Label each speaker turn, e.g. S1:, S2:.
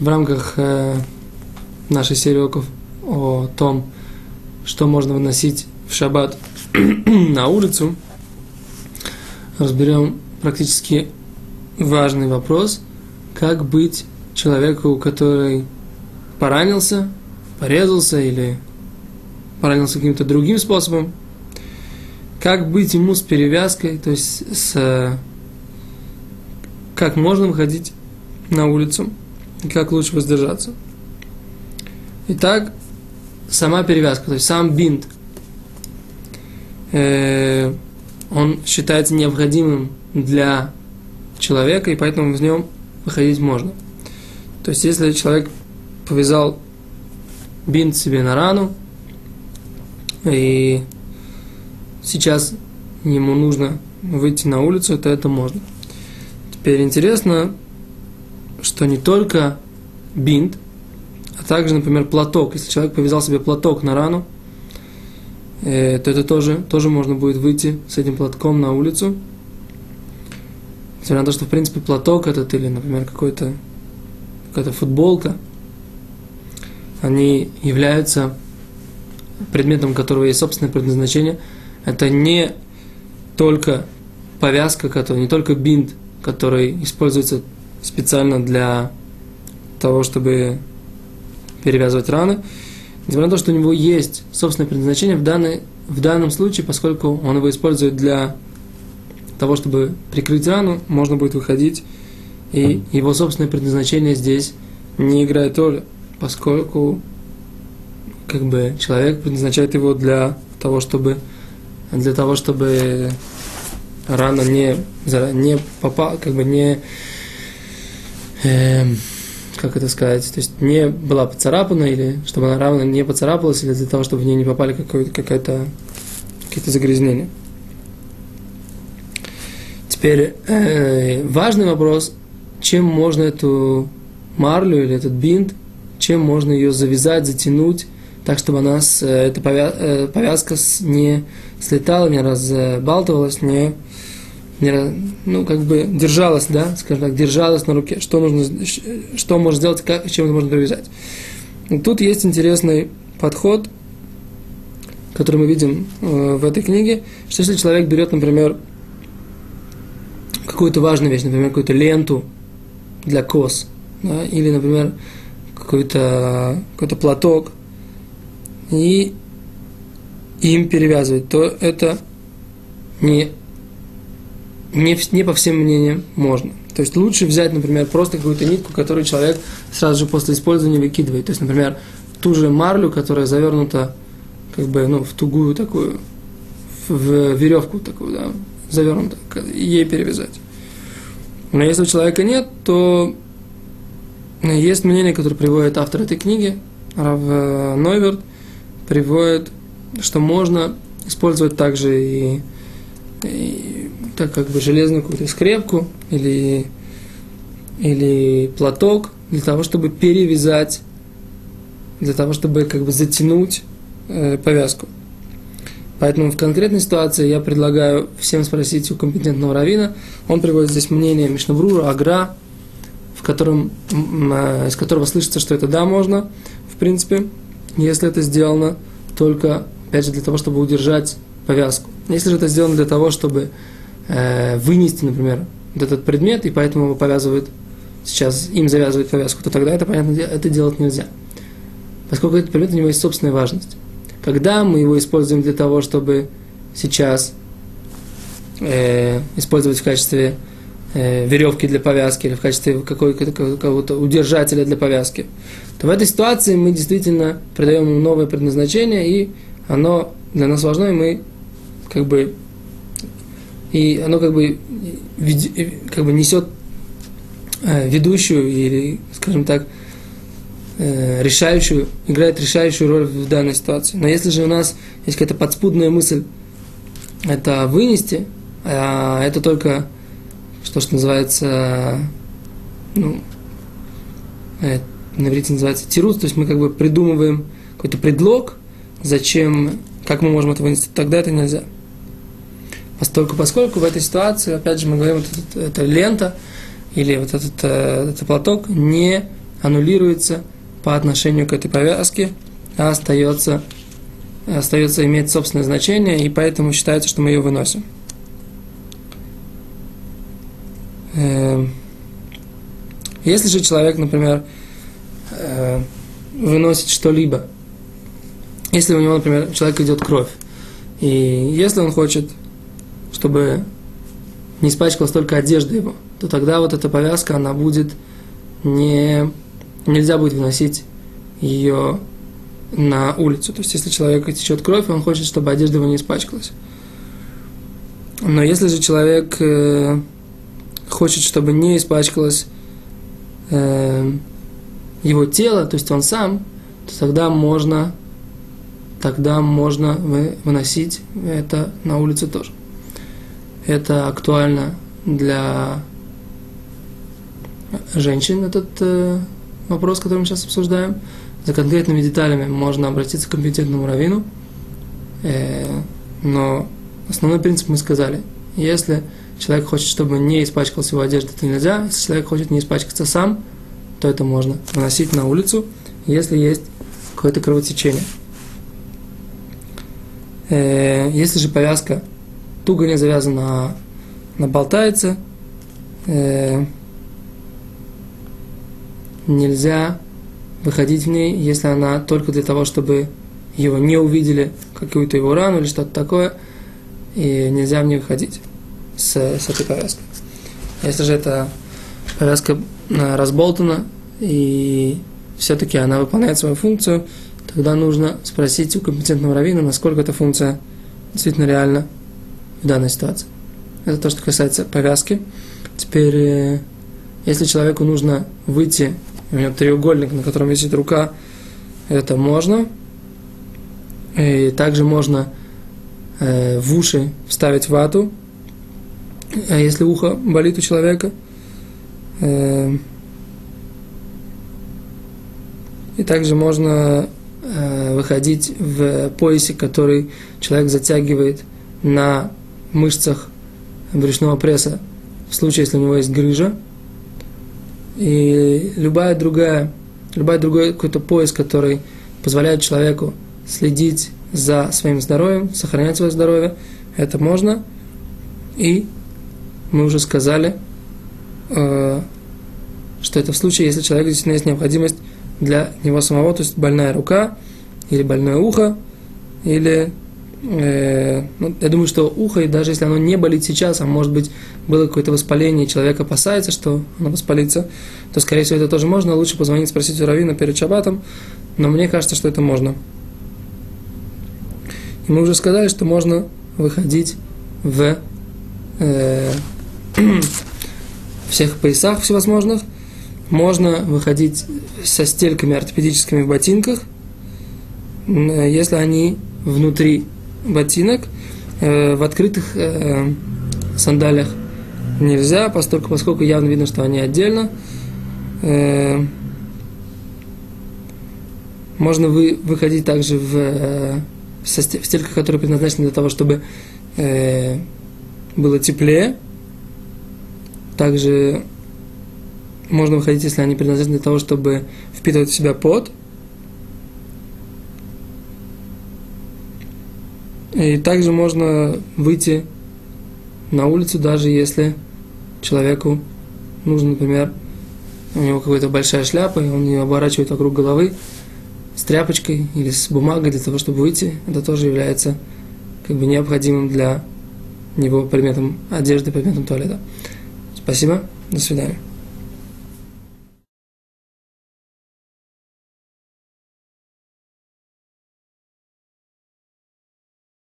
S1: в рамках э, нашей серии уроков о том, что можно выносить в шаббат на улицу, разберем практически важный вопрос, как быть человеку, который поранился, порезался или поранился каким-то другим способом, как быть ему с перевязкой, то есть с как можно выходить на улицу и как лучше воздержаться. Итак, сама перевязка, то есть сам бинт, э, он считается необходимым для человека, и поэтому в нем выходить можно. То есть, если человек повязал бинт себе на рану, и сейчас ему нужно выйти на улицу, то это можно. Теперь интересно, что не только бинт, а также, например, платок. Если человек повязал себе платок на рану, э, то это тоже, тоже можно будет выйти с этим платком на улицу. Несмотря на то, что, в принципе, платок этот или, например, какой-то, какая-то футболка, они являются предметом которого есть собственное предназначение. Это не только повязка, которая, не только бинт, который используется специально для того, чтобы перевязывать раны. Несмотря на то, что у него есть собственное предназначение в, данной, в данном случае, поскольку он его использует для того, чтобы прикрыть рану, можно будет выходить, и его собственное предназначение здесь не играет роли, поскольку как бы человек предназначает его для того, чтобы для того, чтобы рана не, не попала, как бы не, э, как это сказать, то есть не была поцарапана, или чтобы она рана не поцарапалась, или для того, чтобы в ней не попали какое-то, какие-то загрязнения. Теперь э, важный вопрос, чем можно эту марлю или этот бинт, чем можно ее завязать, затянуть, так, чтобы она, с, э, эта э, повязка не слетала, не разбалтывалась, не, ну, как бы держалась, да, скажем так, держалась на руке. Что нужно, что можно сделать, как, чем это можно привязать. И тут есть интересный подход, который мы видим э, в этой книге, что если человек берет, например, какую-то важную вещь, например, какую-то ленту для кос, да, или, например, какой-то какой платок, и им перевязывать, то это не, не, не по всем мнениям можно. То есть лучше взять, например, просто какую-то нитку, которую человек сразу же после использования выкидывает. То есть, например, ту же марлю, которая завернута как бы, ну, в тугую такую, в веревку такую, да, завернута, ей перевязать. Но если у человека нет, то есть мнение, которое приводит автор этой книги, Рав Нойверт, приводит, что можно использовать также и, так как бы железную какую-то скрепку или, или платок для того, чтобы перевязать, для того, чтобы как бы затянуть э, повязку. Поэтому в конкретной ситуации я предлагаю всем спросить у компетентного равина. Он приводит здесь мнение Мишнабрура, Агра, в котором, э, из которого слышится, что это да, можно, в принципе если это сделано только, опять же, для того, чтобы удержать повязку. Если же это сделано для того, чтобы э, вынести, например, вот этот предмет, и поэтому его повязывают, сейчас им завязывают повязку, то тогда это, понятно, это делать нельзя. Поскольку этот предмет у него есть собственная важность. Когда мы его используем для того, чтобы сейчас э, использовать в качестве э, веревки для повязки или в качестве какого-то удержателя для повязки, то в этой ситуации мы действительно придаем ему новое предназначение, и оно для нас важно, и мы как бы и оно как бы, как бы несет э, ведущую или, скажем так, э, решающую, играет решающую роль в данной ситуации. Но если же у нас есть какая-то подспудная мысль это вынести, а это только что, что называется, ну, э, на называется тирус, то есть мы как бы придумываем какой-то предлог, зачем, как мы можем это вынести, тогда это нельзя. Поскольку, поскольку в этой ситуации, опять же, мы говорим, вот эта, эта лента или вот этот, э, этот платок не аннулируется по отношению к этой повязке, а остается, остается иметь собственное значение, и поэтому считается, что мы ее выносим. Эм, если же человек, например, э, выносит что-либо, если у него, например, человек идет кровь, и если он хочет, чтобы не испачкалась только одежда его, то тогда вот эта повязка, она будет не... Нельзя будет выносить ее на улицу. То есть, если человек течет кровь, он хочет, чтобы одежда его не испачкалась. Но если же человек э, хочет, чтобы не испачкалось э, его тело, то есть он сам, то тогда можно, тогда можно выносить это на улицу тоже. Это актуально для женщин, этот э, вопрос, который мы сейчас обсуждаем. За конкретными деталями можно обратиться к компетентному раввину. Э, но основной принцип мы сказали. Если человек хочет, чтобы не испачкался его одежда, это нельзя. Если человек хочет не испачкаться сам, то это можно выносить на улицу, если есть какое-то кровотечение. Э, если же повязка туго не завязана, а наболтается, э, нельзя выходить в ней, если она только для того, чтобы его не увидели, какую-то его рану или что-то такое, и нельзя в ней выходить с, с этой повязкой. Если же эта повязка э, разболтана, и все-таки она выполняет свою функцию, тогда нужно спросить у компетентного раввина, насколько эта функция действительно реальна в данной ситуации. Это то, что касается повязки. Теперь, э, если человеку нужно выйти, у него треугольник, на котором висит рука, это можно. И также можно э, в уши вставить вату, а если ухо болит у человека. Э, и также можно выходить в поясе, который человек затягивает на мышцах брюшного пресса в случае, если у него есть грыжа. И любая другая, любой другой какой-то пояс, который позволяет человеку следить за своим здоровьем, сохранять свое здоровье, это можно. И мы уже сказали, э, что это в случае, если человек действительно есть необходимость для него самого, то есть больная рука или больное ухо, или э, ну, я думаю, что ухо, даже если оно не болит сейчас, а может быть было какое-то воспаление, и человек опасается, что оно воспалится, то, скорее всего, это тоже можно. Лучше позвонить, спросить у Равина перед шабатом, но мне кажется, что это можно. И мы уже сказали, что можно выходить в э, всех поясах всевозможных, можно выходить со стельками ортопедическими в ботинках, если они внутри ботинок, э, в открытых э, сандалиях нельзя, поскольку, поскольку явно видно, что они отдельно. Э, можно вы, выходить также в, э, в стельках, которые предназначены для того, чтобы было теплее. Также можно выходить, если они предназначены для того, чтобы впитывать в себя пот. И также можно выйти на улицу, даже если человеку нужно, например, у него какая-то большая шляпа, и он ее оборачивает вокруг головы с тряпочкой или с бумагой для того, чтобы выйти. Это тоже является как бы необходимым для него предметом одежды, предметом туалета. Спасибо, до свидания.